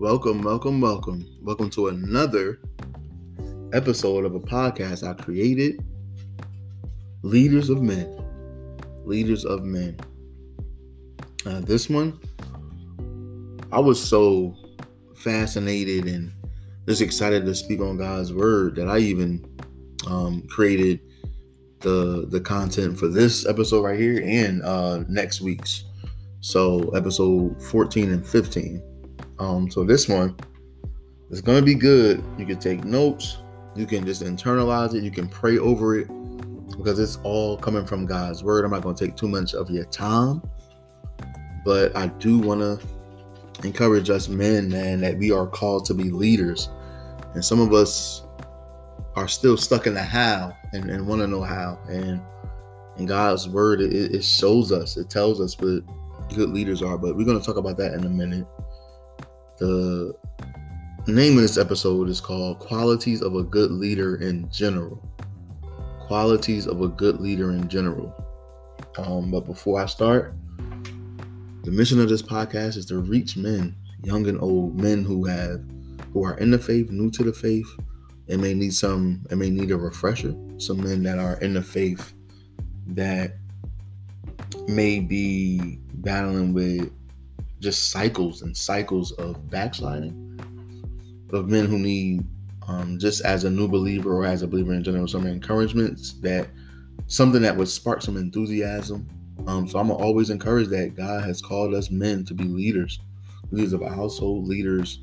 Welcome, welcome, welcome. Welcome to another episode of a podcast I created Leaders of Men. Leaders of Men. Uh, this one, I was so fascinated and just excited to speak on God's word that I even um, created the the content for this episode right here and uh, next week's. So episode 14 and 15. Um, so this one is gonna be good. You can take notes, you can just internalize it, you can pray over it because it's all coming from God's word. I'm not gonna take too much of your time, but I do wanna encourage us men, man, that we are called to be leaders. And some of us are still stuck in the how and, and want to know how. And in God's word, it, it shows us, it tells us what good leaders are. But we're going to talk about that in a minute. The name of this episode is called Qualities of a Good Leader in General. Qualities of a Good Leader in General. Um, but before I start, the mission of this podcast is to reach men, young and old, men who have who are in the faith, new to the faith, and may need some and may need a refresher. Some men that are in the faith that may be battling with just cycles and cycles of backsliding, of men who need, um, just as a new believer or as a believer in general, some encouragements that something that would spark some enthusiasm. Um, so I'm gonna always encouraged that God has called us men to be leaders, leaders of our household, leaders.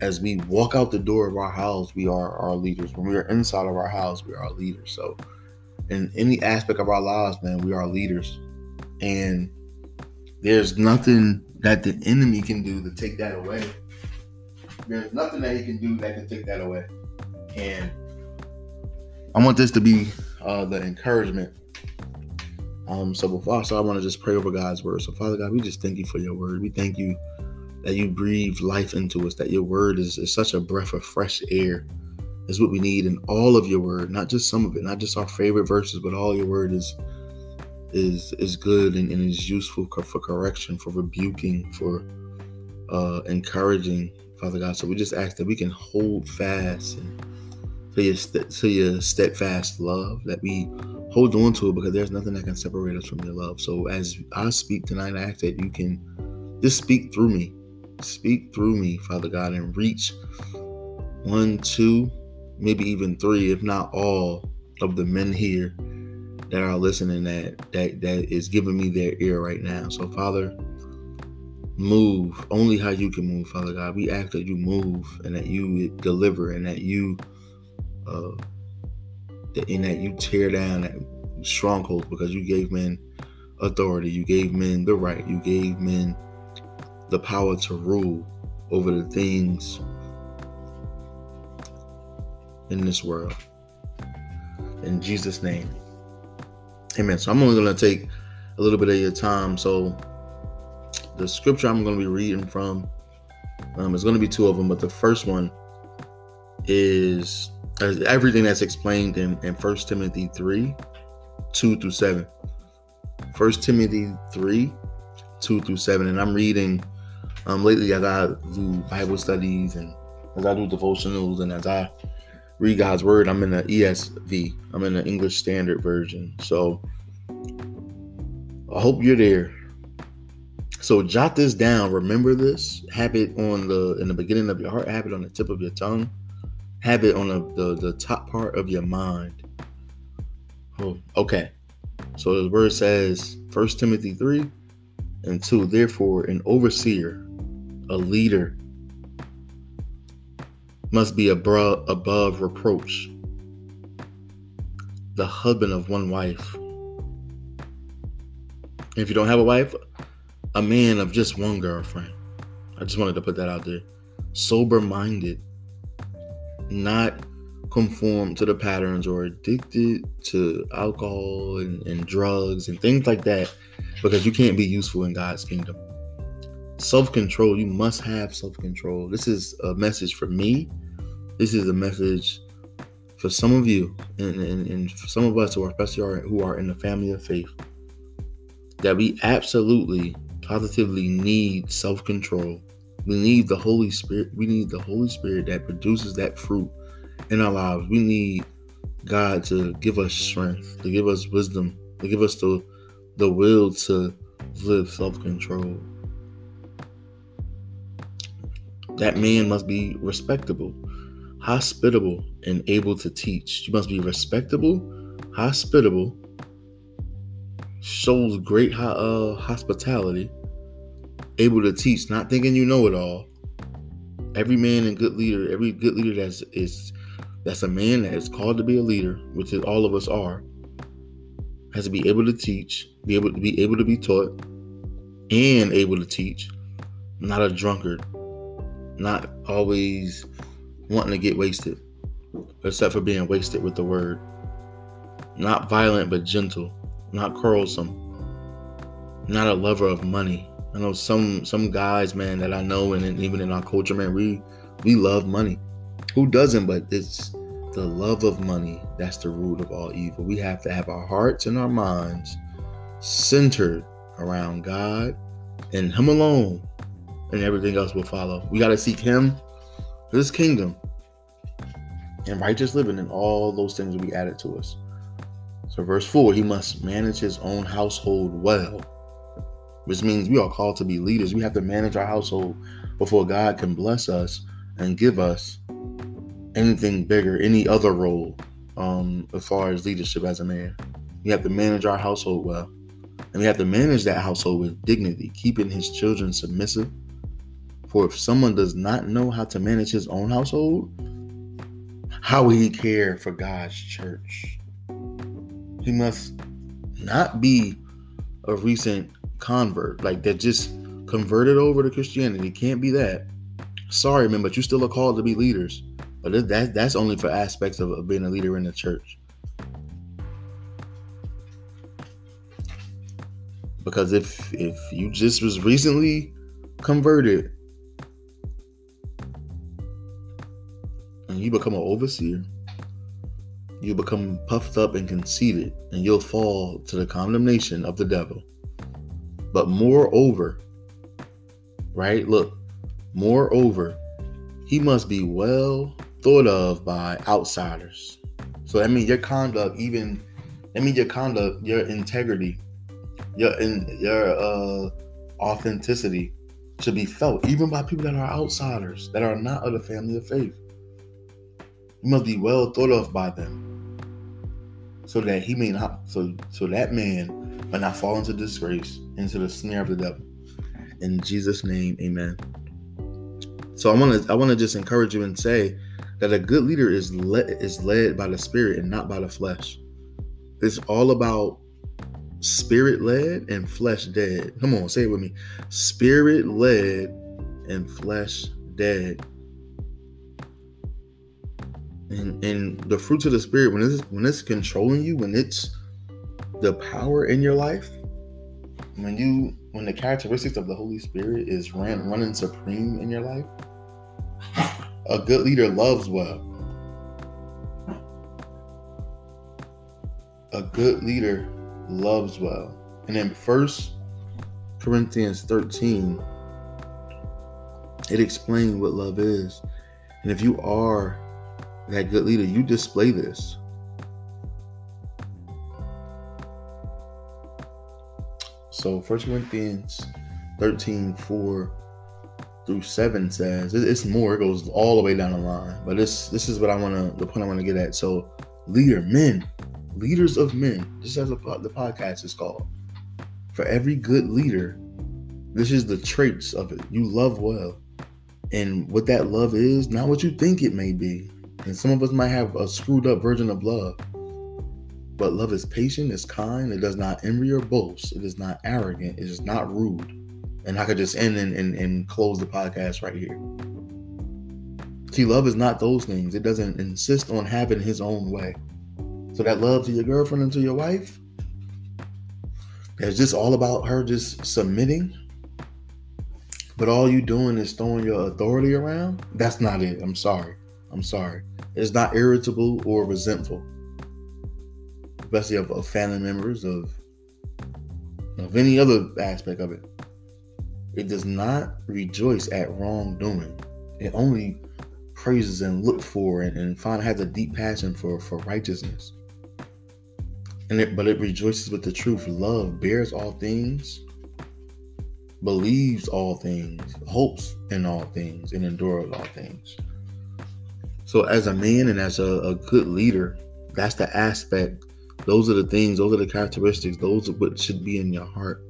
As we walk out the door of our house, we are our leaders. When we are inside of our house, we are our leaders. So, in any aspect of our lives, man, we are leaders. And there's nothing that the enemy can do to take that away. There's nothing that he can do that can take that away. And I want this to be uh, the encouragement. Um, so before start, I want to just pray over God's word. So Father God, we just thank you for your word. We thank you that you breathe life into us, that your word is, is such a breath of fresh air. Is what we need in all of your word, not just some of it, not just our favorite verses, but all your word is is is good and, and is useful for correction, for rebuking, for uh, encouraging, Father God. So we just ask that we can hold fast and to your to your steadfast love, that we hold on to it because there's nothing that can separate us from your love. So as I speak tonight, I ask that you can just speak through me, speak through me, Father God, and reach one, two, maybe even three, if not all, of the men here that are listening that that that is giving me their ear right now. So Father, move only how you can move, Father God. We ask that you move and that you deliver and that you uh and that you tear down that strongholds because you gave men authority, you gave men the right, you gave men the power to rule over the things in this world. In Jesus' name. Amen. So I'm only going to take a little bit of your time. So the scripture I'm going to be reading from um, is going to be two of them, but the first one is everything that's explained in, in 1 Timothy 3 2 through 7. 1 Timothy 3 2 through 7. And I'm reading um, lately as I do Bible studies and as I do devotionals and as I read God's word, I'm in the ESV. I'm in the English Standard Version. So I hope you're there. So jot this down. Remember this. Have it on the in the beginning of your heart. Have it on the tip of your tongue. Have it on the, the, the top part of your mind. Oh, okay. So the word says, First Timothy 3 and 2, therefore, an overseer, a leader, must be above, above reproach, the husband of one wife. If you don't have a wife, a man of just one girlfriend. I just wanted to put that out there. Sober minded, not conform to the patterns or addicted to alcohol and, and drugs and things like that because you can't be useful in God's kingdom self control. You must have self control. This is a message for me. This is a message for some of you and, and, and for some of us who are especially are, who are in the family of faith that we absolutely positively need self control We need the Holy Spirit. We need the Holy Spirit that produces that fruit in our lives. We need God to give us strength, to give us wisdom, to give us the the will to live self-control. That man must be respectable, hospitable, and able to teach. You must be respectable, hospitable, shows great uh, hospitality, able to teach, not thinking you know it all. Every man and good leader, every good leader that's is that's a man that is called to be a leader, which is all of us are, has to be able to teach, be able to be able to be taught, and able to teach. Not a drunkard, not always wanting to get wasted, except for being wasted with the word. Not violent but gentle, not quarrelsome, not a lover of money. I know some some guys, man, that I know, and even in our culture, man, we we love money. Who doesn't? But it's the love of money that's the root of all evil. We have to have our hearts and our minds centered around God and Him alone, and everything else will follow. We got to seek Him, His kingdom, and righteous living, and all those things will be added to us. So, verse 4 He must manage his own household well, which means we are called to be leaders. We have to manage our household before God can bless us and give us anything bigger, any other role um, as far as leadership as a man. We have to manage our household well. And we have to manage that household with dignity, keeping his children submissive. For if someone does not know how to manage his own household, how will he care for God's church? He must not be a recent convert, like that just converted over to Christianity. Can't be that. Sorry, man, but you still are called to be leaders. But that, that's only for aspects of, of being a leader in the church. Because if if you just was recently converted you become an overseer, you become puffed up and conceited, and you'll fall to the condemnation of the devil. But moreover, right? Look, moreover, he must be well thought of by outsiders. So that means your conduct, even that means your conduct, your integrity, your in your uh authenticity should be felt even by people that are outsiders, that are not of the family of faith. You must be well thought of by them. So that he may not so so that man may not fall into disgrace, into the snare of the devil. In Jesus' name, amen. So I want to I want to just encourage you and say that a good leader is led is led by the spirit and not by the flesh. It's all about spirit led and flesh dead. Come on, say it with me. Spirit led and flesh dead. And and the fruits of the spirit when it's when it's controlling you, when it's the power in your life, when you when the characteristics of the Holy Spirit is ran, running supreme in your life, a good leader loves well. A good leader loves well. And in First Corinthians 13, it explains what love is. And if you are that good leader, you display this. So First Corinthians 13, 4 through seven says it's more. It goes all the way down the line. But this this is what I want to the point I want to get at. So leader, men, leaders of men. Is what the podcast is called. For every good leader, this is the traits of it. You love well, and what that love is, not what you think it may be. And some of us might have a screwed up version of love. But love is patient, it's kind, it does not envy or boast, it is not arrogant, it is not rude. And I could just end and, and, and close the podcast right here. See, love is not those things. It doesn't insist on having his own way. So that love to your girlfriend and to your wife, it's just all about her just submitting. But all you doing is throwing your authority around. That's not it. I'm sorry. I'm sorry. It's not irritable or resentful. Especially of, of family members, of of any other aspect of it. it does not rejoice at wrongdoing. It only praises and look for and, and find has a deep passion for for righteousness. And it but it rejoices with the truth. Love bears all things, believes all things, hopes in all things, and endures all things. So as a man and as a, a good leader, that's the aspect. Those are the things, those are the characteristics, those are what should be in your heart.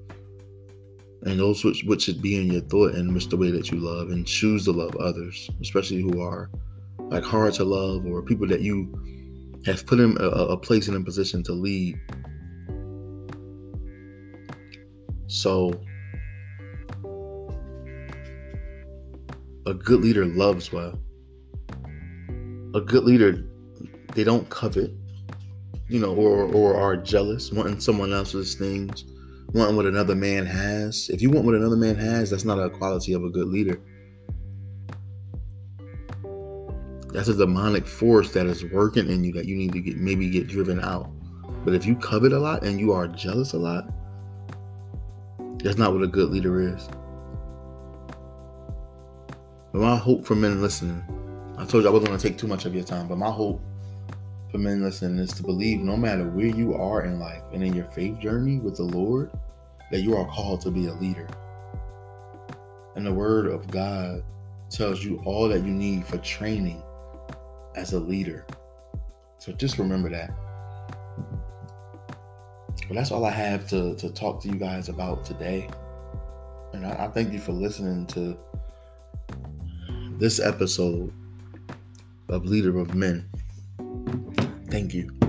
And those which, what should be in your thought and which the way that you love and choose to love others, especially who are like hard to love or people that you have put in a, a place in a position to lead. So a good leader loves well. A good leader, they don't covet, you know, or or are jealous, wanting someone else's things wanting what another man has. If you want what another man has, that's not a quality of a good leader. That's a demonic force that is working in you that you need to get maybe get driven out. But if you covet a lot and you are jealous a lot, that's not what a good leader is. But my hope for men listening, I told you I wasn't going to take too much of your time, but my hope for men listening is to believe no matter where you are in life and in your faith journey with the Lord, that you are called to be a leader. And the Word of God tells you all that you need for training as a leader. So just remember that. But that's all I have to, to talk to you guys about today. And I, I thank you for listening to this episode of Leader of Men. Thank you.